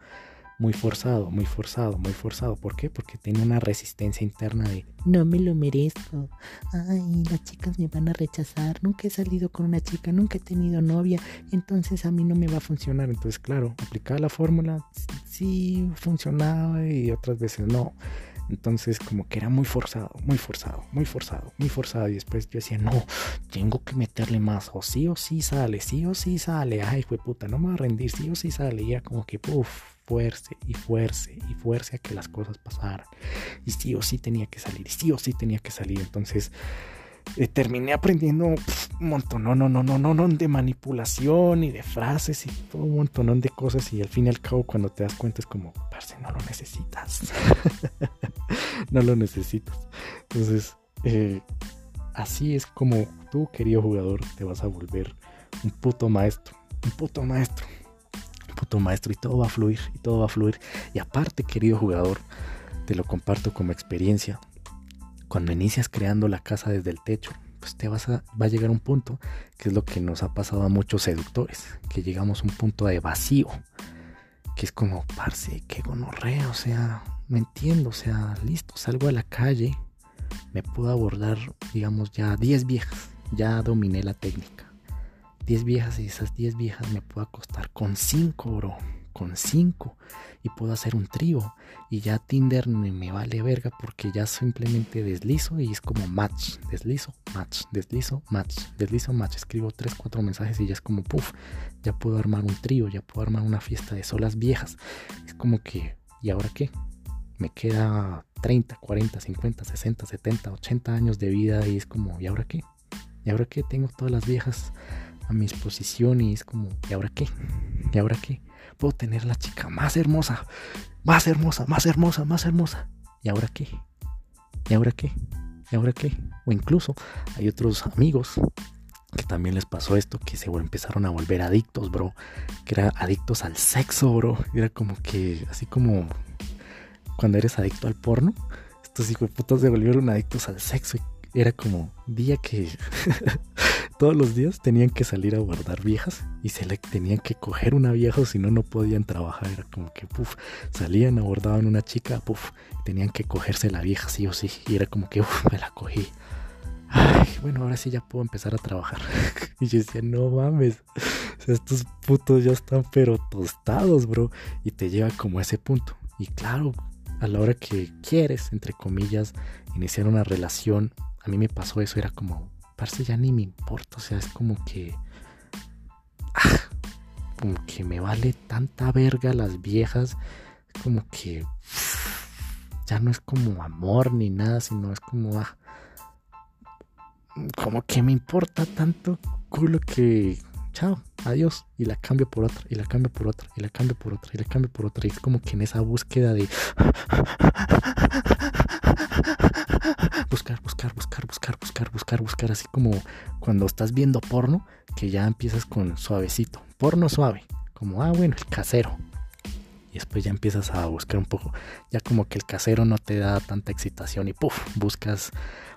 muy forzado, muy forzado, muy forzado. ¿Por qué? Porque tiene una resistencia interna de no me lo merezco. Ay, las chicas me van a rechazar. Nunca he salido con una chica, nunca he tenido novia. Entonces a mí no me va a funcionar. Entonces, claro, aplicaba la fórmula, sí funcionaba y otras veces no. Entonces como que era muy forzado, muy forzado, muy forzado, muy forzado. Y después yo decía, no, tengo que meterle más. O sí o sí sale, sí o sí sale. Ay, fue puta, no me voy a rendir, sí o sí sale. Y era como que, puff, fuerce y fuerce y fuerce a que las cosas pasaran. Y sí o sí tenía que salir, y sí o sí tenía que salir. Entonces eh, terminé aprendiendo un montón, no, no, no, no, no, de manipulación y de frases y todo un montón de cosas. Y al fin y al cabo, cuando te das cuenta, es como, parce, no lo necesitas. no lo necesitas. Entonces, eh, así es como tú, querido jugador, te vas a volver un puto maestro. Un puto maestro puto maestro y todo va a fluir y todo va a fluir. Y aparte, querido jugador, te lo comparto como experiencia. Cuando inicias creando la casa desde el techo, pues te vas a, va a llegar un punto que es lo que nos ha pasado a muchos seductores, que llegamos a un punto de vacío, que es como, parce, qué gonorrea, o sea, no entiendo, o sea, listo, salgo a la calle, me puedo abordar, digamos, ya 10 viejas, ya dominé la técnica 10 viejas y esas 10 viejas me puedo acostar con 5, bro. Con 5. Y puedo hacer un trío. Y ya Tinder me vale verga porque ya simplemente deslizo y es como match. Deslizo, match, deslizo, match, deslizo, match. Escribo 3, 4 mensajes y ya es como puff. Ya puedo armar un trío, ya puedo armar una fiesta de solas viejas. Es como que, ¿y ahora qué? me queda 30, 40, 50, 60, 70, 80 años de vida y es como, ¿y ahora qué? ¿Y ahora qué? Tengo todas las viejas a mi disposición y es como, ¿y ahora qué? ¿Y ahora qué? Puedo tener la chica más hermosa, más hermosa, más hermosa, más hermosa. ¿Y ahora qué? ¿Y ahora qué? ¿Y ahora qué? O incluso hay otros amigos que también les pasó esto, que se empezaron a volver adictos, bro. Que eran adictos al sexo, bro. Era como que, así como cuando eres adicto al porno, estos hijos de putas se volvieron adictos al sexo. Era como día que todos los días tenían que salir a guardar viejas y se le tenían que coger una vieja o si no, no podían trabajar. Era como que, puff, salían, abordaban una chica, puff, tenían que cogerse la vieja sí o sí. Y era como que, uff, me la cogí. Ay, bueno, ahora sí ya puedo empezar a trabajar. y yo decía, no mames, estos putos ya están pero tostados, bro. Y te lleva como a ese punto. Y claro, a la hora que quieres, entre comillas, iniciar una relación, a mí me pasó eso, era como, parce, ya ni me importa, o sea, es como que... Ah, como que me vale tanta verga las viejas, como que ya no es como amor ni nada, sino es como, ah, como que me importa tanto culo que, chao, adiós, y la cambio por otra, y la cambio por otra, y la cambio por otra, y la cambio por otra, y es como que en esa búsqueda de buscar, buscar, buscar, buscar, buscar, buscar, buscar, así como cuando estás viendo porno, que ya empiezas con suavecito, porno suave, como, ah, bueno, el casero. Y después ya empiezas a buscar un poco, ya como que el casero no te da tanta excitación y puff, buscas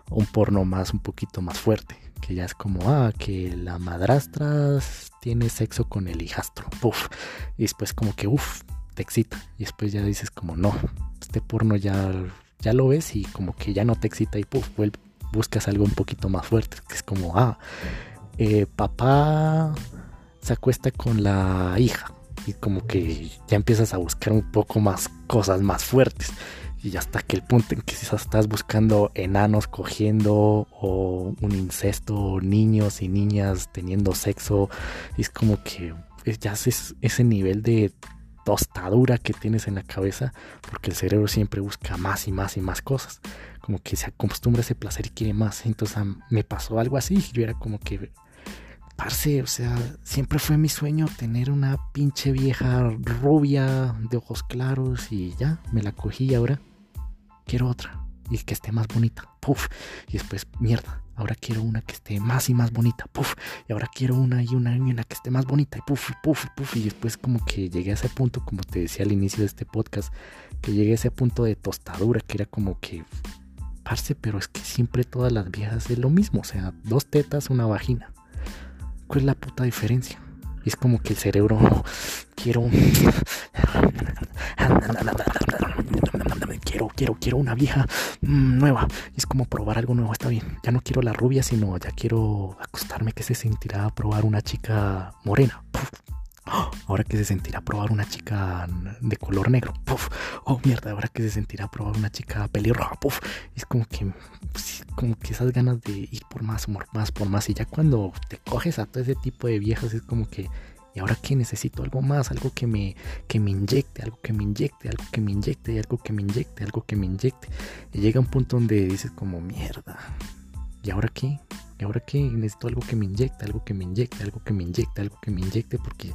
un porno más, un poquito más fuerte, que ya es como, ah, que la madrastra tiene sexo con el hijastro, puff, y después como que, uff, te excita, y después ya dices como, no, este porno ya ya lo ves y como que ya no te excita y puff, buscas algo un poquito más fuerte, que es como, ah, eh, papá se acuesta con la hija y como que ya empiezas a buscar un poco más cosas más fuertes y hasta que el punto en que quizás estás buscando enanos cogiendo o un incesto, niños y niñas teniendo sexo, es como que ya es ese nivel de tostadura que tienes en la cabeza, porque el cerebro siempre busca más y más y más cosas, como que se acostumbra a ese placer y quiere más. Entonces me pasó algo así, yo era como que, parce, o sea, siempre fue mi sueño tener una pinche vieja rubia de ojos claros y ya, me la cogí ahora quiero otra y que esté más bonita, puff, y después mierda ahora quiero una que esté más y más bonita, puff, y ahora quiero una y una y una que esté más bonita, y puff, y puff, y puff, y después como que llegué a ese punto, como te decía al inicio de este podcast, que llegué a ese punto de tostadura, que era como que, parce, pero es que siempre todas las viejas es lo mismo, o sea, dos tetas, una vagina. ¿Cuál es la puta diferencia? Es como que el cerebro, quiero quiero, quiero, quiero una vieja mm, nueva. es como probar algo nuevo, está bien. Ya no quiero la rubia, sino ya quiero acostarme que se sentirá probar una chica morena. Ahora que se sentirá probar una chica de color negro. Oh, mierda, ahora que se sentirá probar una chica pelirroja. Es como que, como que esas ganas de ir por más, por más, por más. Y ya cuando te coges a todo ese tipo de viejas, es como que y ahora que necesito algo más, algo que me, que me inyecte, algo que me inyecte, algo que me inyecte, algo que me inyecte, algo que me inyecte. Y llega un punto donde dices como mierda. ¿Y ahora qué? ¿Y ahora qué? Necesito algo que me inyecte, algo que me inyecte, algo que me inyecte, algo que me inyecte, porque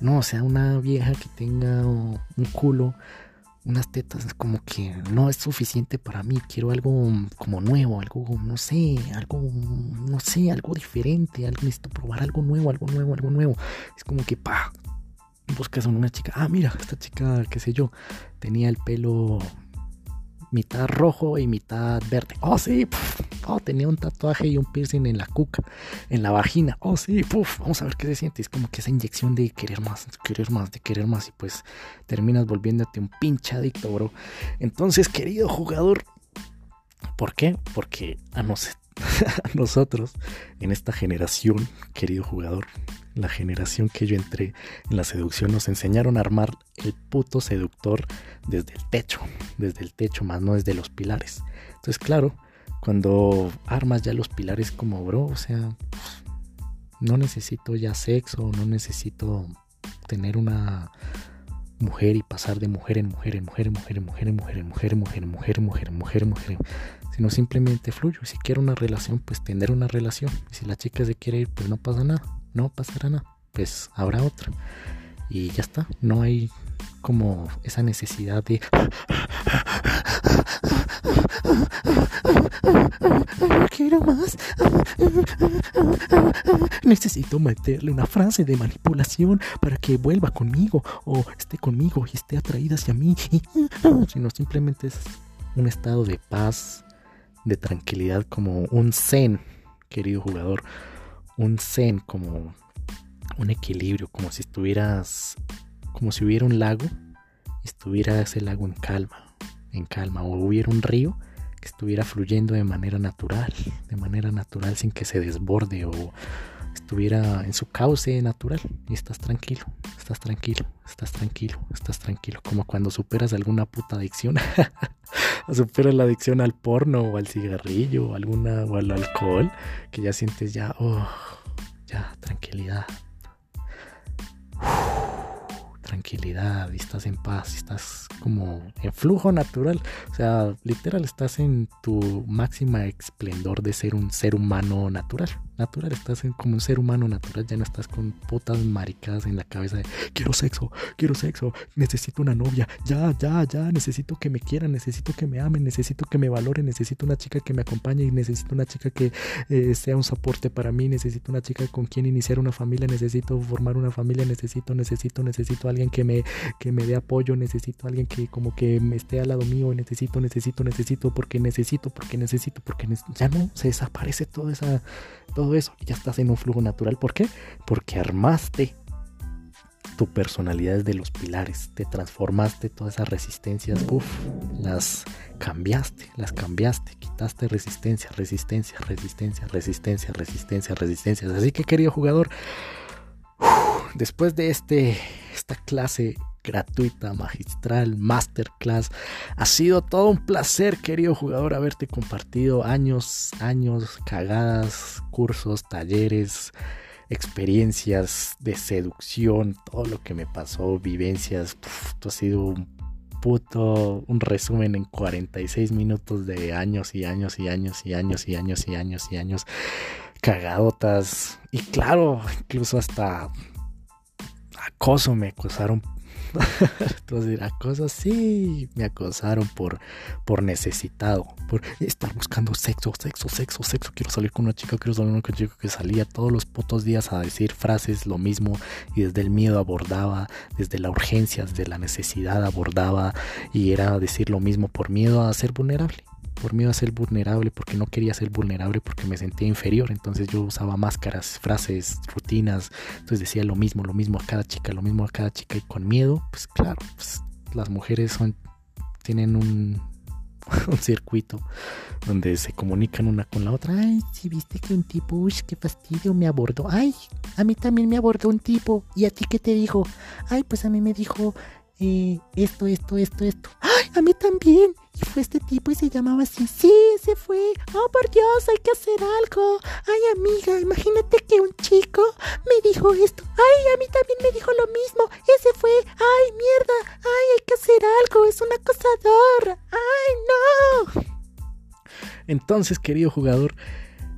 no, o sea, una vieja que tenga un culo unas tetas como que no es suficiente para mí, quiero algo como nuevo, algo, no sé, algo, no sé, algo diferente, algo, necesito probar algo nuevo, algo nuevo, algo nuevo. Es como que, pa, buscas a una chica, ah, mira, esta chica, qué sé yo, tenía el pelo mitad rojo y mitad verde. Oh, sí, oh, tenía un tatuaje y un piercing en la cuca, en la vagina. Oh, sí, puf, vamos a ver qué se siente. Es como que esa inyección de querer más, de querer más, de querer más. Y pues terminas volviéndote un pinche adicto, bro. Entonces, querido jugador, ¿por qué? Porque a, nos, a nosotros, en esta generación, querido jugador, la generación que yo entré en la seducción, nos enseñaron a armar el puto seductor desde el techo, desde el techo, más no desde los pilares. Entonces, claro, cuando armas ya los pilares como bro, o sea, no necesito ya sexo, no necesito tener una mujer y pasar de mujer en mujer en mujer en mujer en mujer en mujer en mujer en mujer en mujer en mujer en mujer en mujer sino simplemente fluyo si quiero una relación pues tener una relación si la chica se quiere ir pues no pasa nada no pasará nada pues habrá otra. Y ya está no hay como esa necesidad de quiero más necesito meterle una frase de manipulación para que vuelva conmigo o esté conmigo y esté atraída hacia mí. Sino simplemente es un estado de paz de tranquilidad como un zen querido jugador un zen como un equilibrio como si estuvieras como si hubiera un lago y estuviera ese lago en calma, en calma, o hubiera un río que estuviera fluyendo de manera natural, de manera natural sin que se desborde o estuviera en su cauce natural. Y estás tranquilo, estás tranquilo, estás tranquilo, estás tranquilo, como cuando superas alguna puta adicción, superas la adicción al porno o al cigarrillo o alguna o al alcohol, que ya sientes ya, oh, ya tranquilidad. Tranquilidad y estás en paz, estás como en flujo natural. O sea, literal, estás en tu máxima esplendor de ser un ser humano natural natural, estás como un ser humano natural, ya no estás con putas maricadas en la cabeza de quiero sexo, quiero sexo, necesito una novia, ya, ya, ya, necesito que me quieran, necesito que me amen, necesito que me valoren, necesito una chica que me acompañe necesito una chica que eh, sea un soporte para mí, necesito una chica con quien iniciar una familia, necesito formar una familia, necesito, necesito, necesito alguien que me, que me dé apoyo, necesito alguien que como que me esté al lado mío, necesito, necesito, necesito, porque necesito, porque necesito, porque ya no se desaparece toda esa, todo eso ya estás en un flujo natural. ¿Por qué? Porque armaste tu personalidad desde los pilares, te transformaste todas esas resistencias, uff, las cambiaste, las cambiaste, quitaste resistencia, resistencia, resistencia, resistencia, resistencia, resistencia. Así que querido jugador, después de este, esta clase gratuita, magistral, masterclass. Ha sido todo un placer, querido jugador, haberte compartido años, años, cagadas, cursos, talleres, experiencias de seducción, todo lo que me pasó, vivencias. esto ha sido un puto, un resumen en 46 minutos de años y años y años y años y años y años y años. Cagadotas. Y claro, incluso hasta acoso me acosaron Entonces, cosas sí, me acosaron por, por necesitado, por estar buscando sexo, sexo, sexo, sexo. Quiero salir con una chica, quiero salir con una chica que salía todos los putos días a decir frases lo mismo y desde el miedo abordaba, desde la urgencia, desde la necesidad abordaba y era decir lo mismo por miedo a ser vulnerable por miedo a ser vulnerable, porque no quería ser vulnerable, porque me sentía inferior. Entonces yo usaba máscaras, frases, rutinas. Entonces decía lo mismo, lo mismo a cada chica, lo mismo a cada chica. Y con miedo, pues claro, pues, las mujeres son, tienen un, circuito donde se comunican una con la otra. Ay, si viste que un tipo, uy, qué fastidio, me abordó. Ay, a mí también me abordó un tipo. ¿Y a ti qué te dijo? Ay, pues a mí me dijo eh, esto, esto, esto, esto. ¡Ay, a mí también! Fue este tipo y se llamaba así. Sí, se fue. Oh, por Dios, hay que hacer algo. Ay, amiga, imagínate que un chico me dijo esto. Ay, a mí también me dijo lo mismo. Ese fue. Ay, mierda. Ay, hay que hacer algo. Es un acosador. Ay, no. Entonces, querido jugador,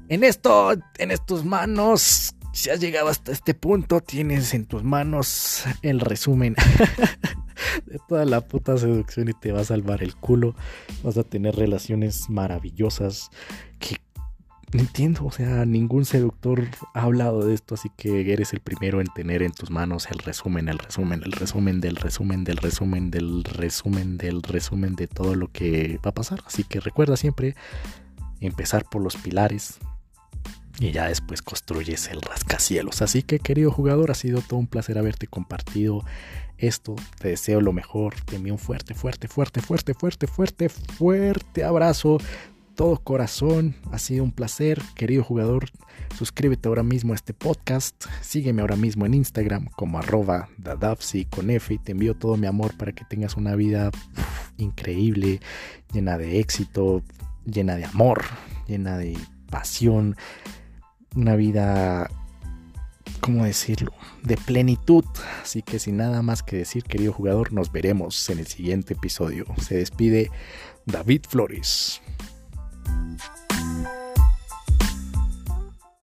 en esto, en estos manos, si has llegado hasta este punto, tienes en tus manos el resumen de toda la puta seducción y te va a salvar el culo. Vas a tener relaciones maravillosas que no entiendo, o sea, ningún seductor ha hablado de esto, así que eres el primero en tener en tus manos el resumen, el resumen, el resumen del resumen del resumen del resumen del resumen de todo lo que va a pasar. Así que recuerda siempre empezar por los pilares, y ya después construyes el rascacielos. Así que querido jugador, ha sido todo un placer haberte compartido esto. Te deseo lo mejor. Te envío un fuerte, fuerte, fuerte, fuerte, fuerte, fuerte, fuerte abrazo. Todo corazón. Ha sido un placer, querido jugador. Suscríbete ahora mismo a este podcast. Sígueme ahora mismo en Instagram como arroba con. Y te envío todo mi amor para que tengas una vida increíble, llena de éxito, llena de amor, llena de pasión. Una vida ¿cómo decirlo? De plenitud. Así que sin nada más que decir, querido jugador, nos veremos en el siguiente episodio. Se despide David Flores.